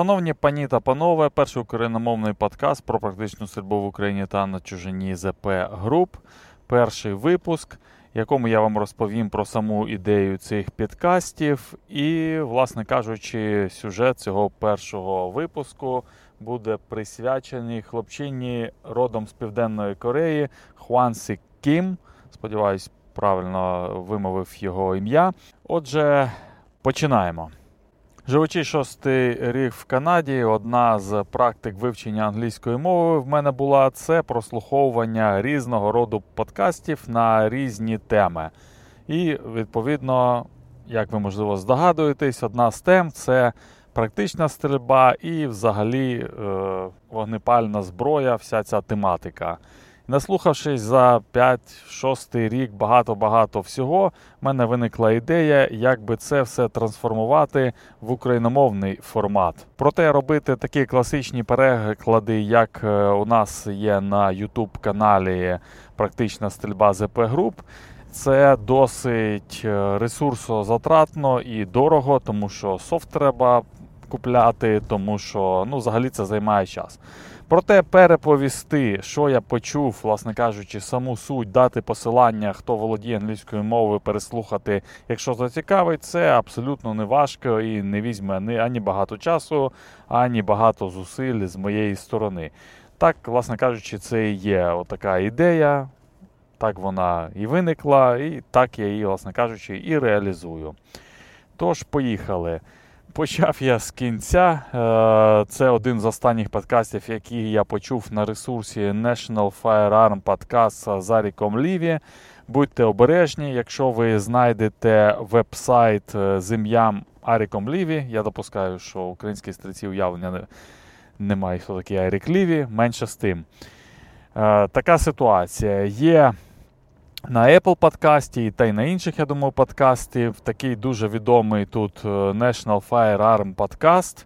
Шановні пані та панове, перший україномовний подкаст про практичну стрільбу в Україні та на чужині ЗП Груп. Перший випуск, в якому я вам розповім про саму ідею цих підкастів. І, власне кажучи, сюжет цього першого випуску буде присвячений хлопчині родом з Південної Кореї Хвансі Кім. Сподіваюсь, правильно вимовив його ім'я. Отже, починаємо. Живучи шостий рік в Канаді, одна з практик вивчення англійської мови в мене була це прослуховування різного роду подкастів на різні теми. І, відповідно, як ви можливо здогадуєтесь, одна з тем це практична стрільба і, взагалі, е, вогнепальна зброя, вся ця тематика. Наслухавшись за 5-6 рік багато-багато всього, в мене виникла ідея, як би це все трансформувати в україномовний формат. Проте робити такі класичні переклади, як е, у нас є на YouTube каналі Практична стрільба ЗП груп. Це досить е, ресурсозатратно і дорого, тому що софт треба купляти, тому що ну, взагалі це займає час. Проте переповісти, що я почув, власне кажучи, саму суть, дати посилання, хто володіє англійською мовою, переслухати, якщо зацікавить, це абсолютно не важко і не візьме ані багато часу, ані багато зусиль з моєї сторони. Так, власне кажучи, це і є така ідея. Так вона і виникла, і так я її, власне кажучи, і реалізую. Тож, поїхали. Почав я з кінця. Е, це один з останніх подкастів, який я почув на ресурсі National Firearm Podcast з Аріком Ліві. Будьте обережні, якщо ви знайдете веб-сайт е, з ім'ям Аріком Ліві. Я допускаю, що українські стрільці уявлення немає, хто такий Арік Ліві, менше з тим. Е, така ситуація. Є на Apple подкасті та й на інших, я думаю, подкастів. Такий дуже відомий тут е, National Firearm Podcast.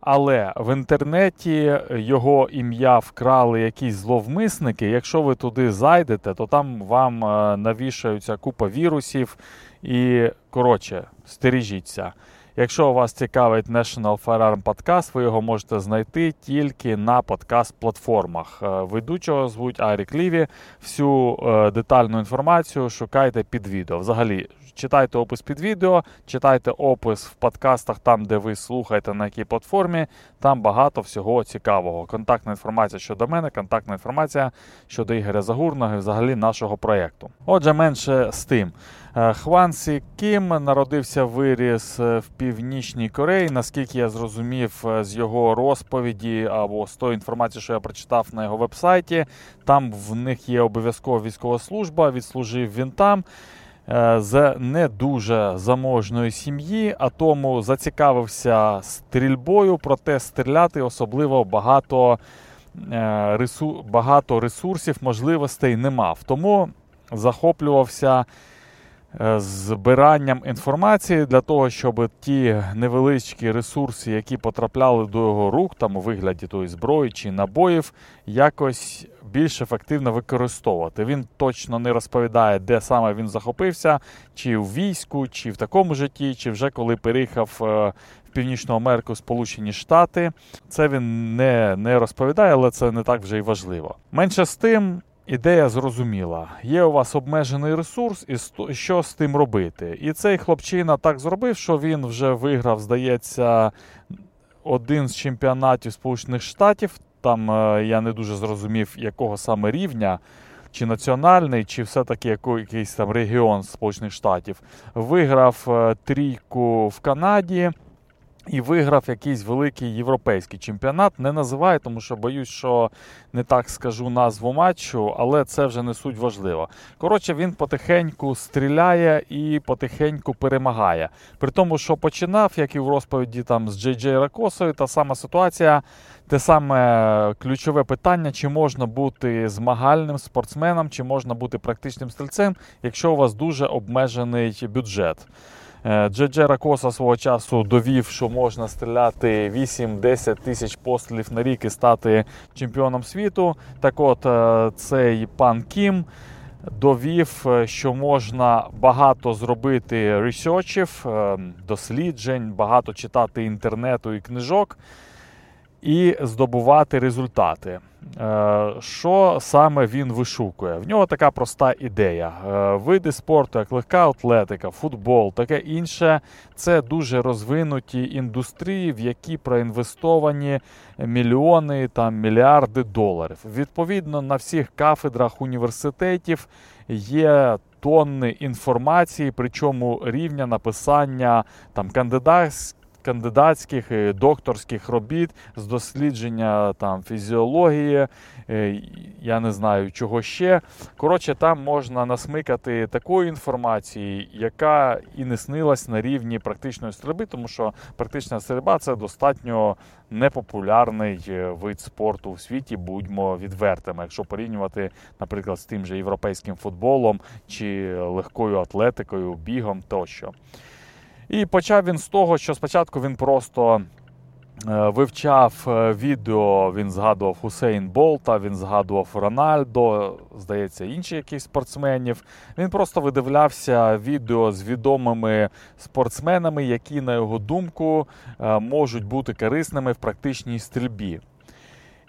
Але в інтернеті його ім'я вкрали якісь зловмисники. Якщо ви туди зайдете, то там вам е, навішаються купа вірусів. І, коротше, стережіться. Якщо вас цікавить National Firearm Podcast, ви його можете знайти тільки на подкаст-платформах. Е, ведучого звуть Арік Ліві. Всю е, детальну інформацію шукайте під відео. Взагалі, читайте опис під відео, читайте опис в подкастах, там, де ви слухаєте, на якій платформі. Там багато всього цікавого. Контактна інформація щодо мене, контактна інформація щодо Ігоря Загурного і взагалі нашого проєкту. Отже, менше з тим. Е, Хван Кім народився виріс е, в Північній Кореї. Наскільки я зрозумів е, з його розповіді або з тої інформації, що я прочитав на його вебсайті, там в них є обов'язкова військова служба, відслужив він там. З не дуже заможної сім'ї, а тому зацікавився стрільбою, проте стріляти особливо багато багато ресурсів, можливостей не мав. Тому захоплювався Е, збиранням інформації для того, щоб ті невеличкі ресурси, які потрапляли до його рук, там у вигляді тої зброї чи набоїв, якось більш ефективно використовувати. Він точно не розповідає, де саме він захопився, чи в війську, чи в такому житті, чи вже коли переїхав е, в Північну Америку, Сполучені Штати. Це він не, не розповідає, але це не так вже й важливо. Менше з тим. Ідея зрозуміла. Є у вас обмежений ресурс, і що з тим робити. І цей хлопчина так зробив, що він вже виграв, здається, один з чемпіонатів Сполучених Штатів. Там е, я не дуже зрозумів, якого саме рівня, чи національний, чи все-таки якийсь там регіон Сполучених Штатів. Виграв е, трійку в Канаді. І виграв якийсь великий європейський чемпіонат. Не називаю, тому що боюсь, що не так скажу назву матчу, але це вже не суть важливо. Коротше, він потихеньку стріляє і потихеньку перемагає. При тому, що починав, як і в розповіді там з Джей Джей Ракосою, та сама ситуація, те саме ключове питання: чи можна бути змагальним спортсменом, чи можна бути практичним стрільцем, якщо у вас дуже обмежений бюджет. Е, Джеджера Коса свого часу довів, що можна стріляти 8-10 тисяч пострілів на рік і стати чемпіоном світу. Так от е, цей пан Кім довів, е, що можна багато зробити ресерчів, досліджень, багато читати інтернету і книжок. І здобувати результати. Е, що саме він вишукує? В нього така проста ідея. Е, види спорту, як легка атлетика, футбол, таке інше це дуже розвинуті індустрії, в які проінвестовані мільйони там мільярди доларів. Відповідно, на всіх кафедрах університетів є тонни інформації, причому рівня написання там кандидатських кандидатських і докторських робіт з дослідження там фізіології, е, я не знаю чого ще. Коротше, там можна насмикати такої інформації, яка і не снилась на рівні практичної стрільби, тому що практична стрільба це достатньо непопулярний е, вид спорту у світі, будьмо відвертими, якщо порівнювати, наприклад, з тим же європейським футболом чи легкою атлетикою, бігом тощо. І почав він з того, що спочатку він просто е, вивчав е, відео, він згадував Хусейн Болта, він згадував Рональдо, здається, інші якісь спортсменів. Він просто видивлявся відео з відомими спортсменами, які, на його думку, е, можуть бути корисними в практичній стрільбі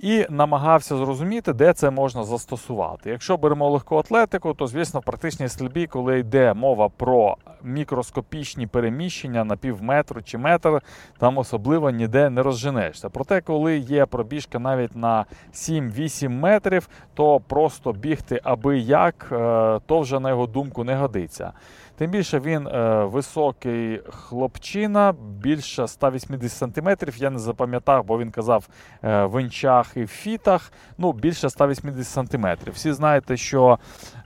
і намагався зрозуміти, де це можна застосувати. Якщо беремо легку атлетику, то звісно в практичній стрільбі, коли йде мова про мікроскопічні переміщення на пів метру чи метр, там особливо ніде не розженешся. Проте, коли є пробіжка навіть на 7-8 метрів, то просто бігти аби як, е, то вже на його думку не годиться. Тим більше він е, високий хлопчина, більше 180 см. Я не запам'ятав, бо він казав е, в інчах і в фітах. Ну, більше 180 см. Всі знаєте, що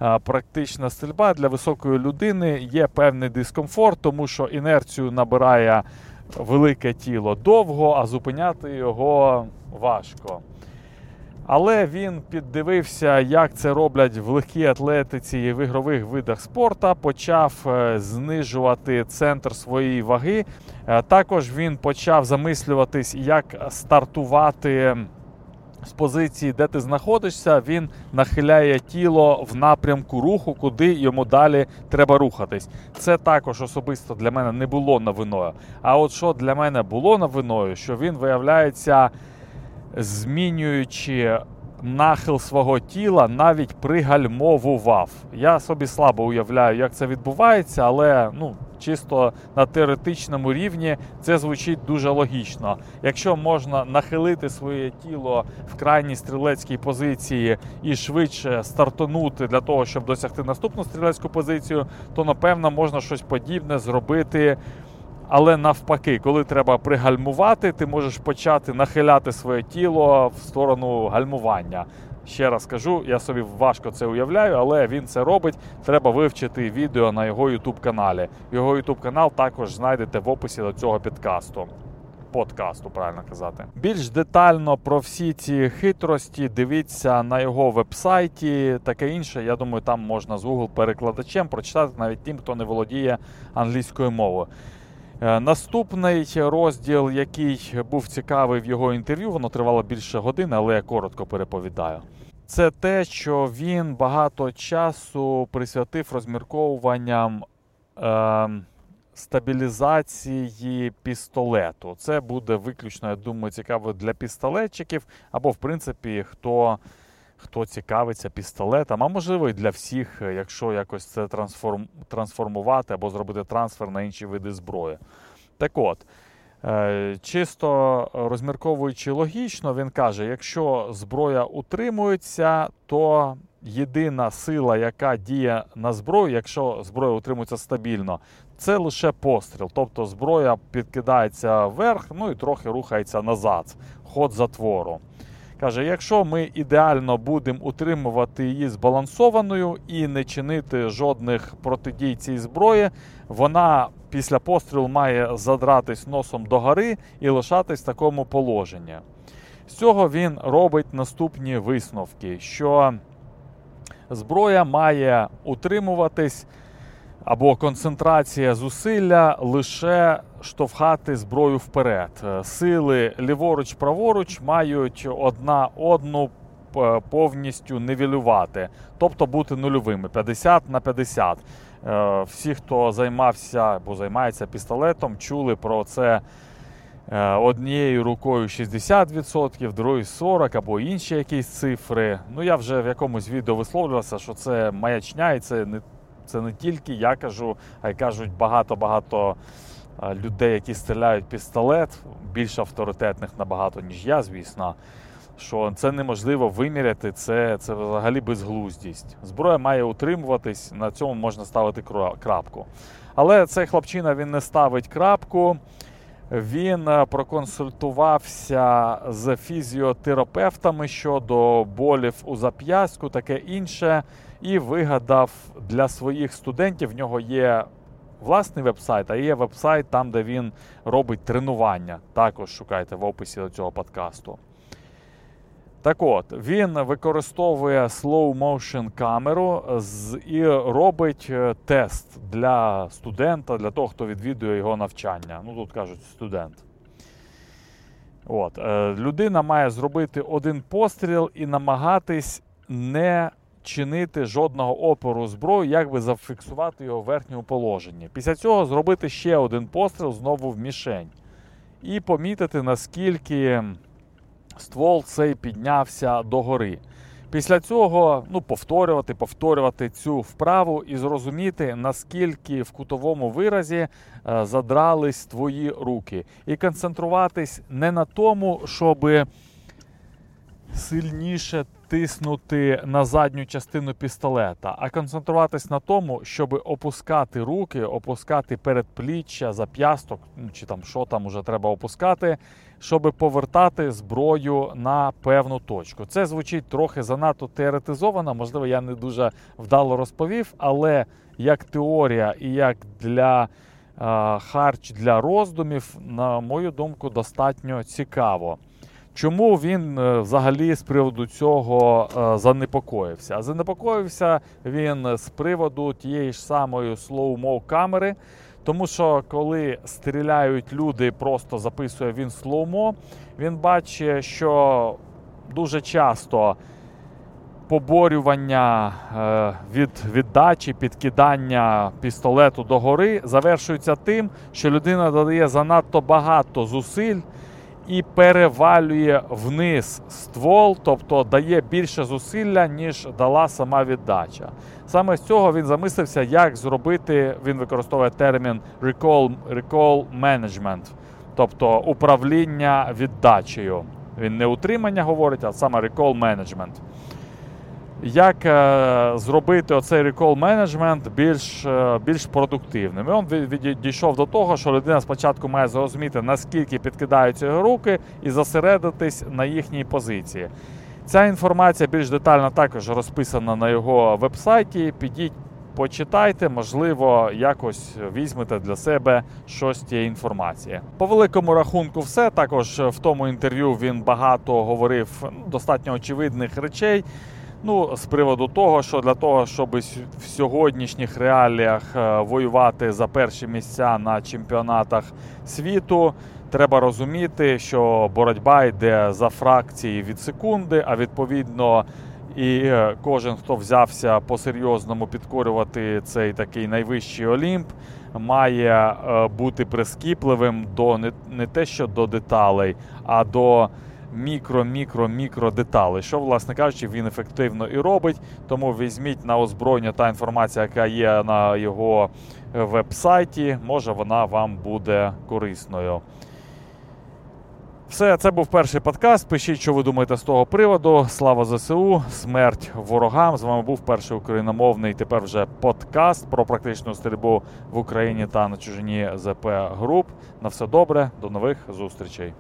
е, практична стрільба для високої людини є певний дискомфорт, тому що інерцію набирає велике тіло довго, а зупиняти його важко. Але він піддивився, як це роблять в легкій атлетиці і в ігрових видах спорту, почав е, знижувати центр своєї ваги. Е, також він почав замислюватись, як стартувати з позиції, де ти знаходишся. Він нахиляє тіло в напрямку руху, куди йому далі треба рухатись. Це також особисто для мене не було новиною. А от що для мене було новиною, що він виявляється змінюючи нахил свого тіла, навіть пригальмовував. Я собі слабо уявляю, як це відбувається, але ну, чисто на теоретичному рівні це звучить дуже логічно. Якщо можна нахилити своє тіло в крайній стрілецькій позиції і швидше стартанути для того, щоб досягти наступну стрілецьку позицію, то напевно можна щось подібне зробити. Але навпаки, коли треба пригальмувати, ти можеш почати нахиляти своє тіло в сторону гальмування. Ще раз кажу, я собі важко це уявляю, але він це робить. Треба вивчити відео на його YouTube каналі. Його YouTube канал також знайдете в описі до цього підкасту. Подкасту, правильно казати. Більш детально про всі ці хитрості дивіться на його вебсайті, таке інше. Я думаю, там можна з Google перекладачем прочитати навіть тим, хто не володіє англійською мовою. Е, наступний розділ, який був цікавий в його інтерв'ю, воно тривало більше години, але я коротко переповідаю. Це те, що він багато часу присвятив розмірковуванням е, стабілізації пістолету. Це буде виключно, я думаю, цікаво для пістолетчиків, або, в принципі, хто хто цікавиться пістолетом, а можливо і для всіх, е, якщо якось це трансформ... трансформувати або зробити трансфер на інші види зброї. Так от, е, чисто розмірковуючи логічно, він каже: якщо зброя утримується, то єдина сила, яка діє на зброю, якщо зброя утримується стабільно, це лише постріл. Тобто зброя підкидається вверх, ну і трохи рухається назад, ход затвору. Каже, якщо ми ідеально будемо утримувати її збалансованою і не чинити жодних протидій цій зброї, вона після пострілу має задратись носом догори і лишатись в такому положенні. З цього він робить наступні висновки, що зброя має утримуватись або концентрація зусилля лише штовхати зброю вперед. Е, сили ліворуч-праворуч мають одна одну е, повністю нивелювати, тобто бути нульовими 50 на 50. Е, всі, хто займався або займається пістолетом, чули про це однією рукою 60%, другою 40% або інші якісь цифри. Ну, я вже в якомусь відео висловлювався, що це маячня, і це не, це не тільки я кажу, а й кажуть багато-багато е, людей, які стріляють пістолет, більш авторитетних набагато, ніж я, звісно. Що це неможливо виміряти, це це взагалі безглуздість. Зброя має утримуватись, на цьому можна ставити крапку. Але цей хлопчина він не ставить крапку. Він е, проконсультувався з фізіотерапевтами щодо болів у зап'ястку, таке інше, і вигадав для своїх студентів. В нього є власний вебсайт, а є вебсайт там, де він робить тренування. Також шукайте в описі до цього подкасту. Так от, він використовує slow motion камеру і робить е, тест для студента, для того, хто відвідує його навчання. Ну, тут кажуть, студент. От, е, Людина має зробити один постріл і намагатись не чинити жодного опору зброю, як би зафіксувати його в верхньому положенні. Після цього зробити ще один постріл знову в мішень. І помітити, наскільки ствол цей піднявся догори. Після цього ну, повторювати, повторювати цю вправу і зрозуміти, наскільки в кутовому виразі е, задрались твої руки. І концентруватись не на тому, щоби сильніше тиснути на задню частину пістолета, а концентруватись на тому, щоб опускати руки, опускати передпліччя, зап'ясток, ну, чи там що там уже треба опускати, щоб повертати зброю на певну точку. Це звучить трохи занадто теоретизовано, можливо, я не дуже вдало розповів, але як теорія і як для харч для роздумів, на мою думку, достатньо цікаво. Чому він е, взагалі з приводу цього е, занепокоївся? Занепокоївся він з приводу тієї ж самої слоумо камери, тому що коли стріляють люди, просто записує він слоумо, він бачить, що дуже часто поборювання е, від віддачі, підкидання пістолету догори завершується тим, що людина додає занадто багато зусиль і перевалює вниз ствол, тобто дає більше зусилля, ніж дала сама віддача. Саме з цього він замислився, як зробити, він використовує термін recall, recall management, тобто управління віддачею. Він не утримання говорить, а саме recall management як е, зробити оцей рекол менеджмент більш е, більш продуктивним. І він дійшов до того, що людина спочатку має зрозуміти, наскільки підкидаються його руки, і зосередитись на їхній позиції. Ця інформація більш детально також розписана на його вебсайті. Підіть, почитайте, можливо, якось візьмете для себе щось з цієї інформації. По великому рахунку, все також в тому інтерв'ю він багато говорив достатньо очевидних речей. Ну, з приводу того, що для того, щоб в сьогоднішніх реаліях е, воювати за перші місця на чемпіонатах світу, треба розуміти, що боротьба йде за фракції від секунди, а відповідно. І е, кожен, хто взявся по-серйозному підкорювати цей такий найвищий Олімп, має е, бути прискіпливим до не, не те, що до деталей, а до мікро-мікро-мікро деталей, що, власне кажучи, він ефективно і робить. Тому візьміть на озброєння ту інформацію, яка є на його веб-сайті, може вона вам буде корисною. Все, це був перший подкаст. Пишіть, що ви думаєте з того приводу. Слава ЗСУ, смерть ворогам. З вами був перший україномовний тепер вже подкаст про практичну стрільбу в Україні та на чужині ЗП груп. На все добре, до нових зустрічей.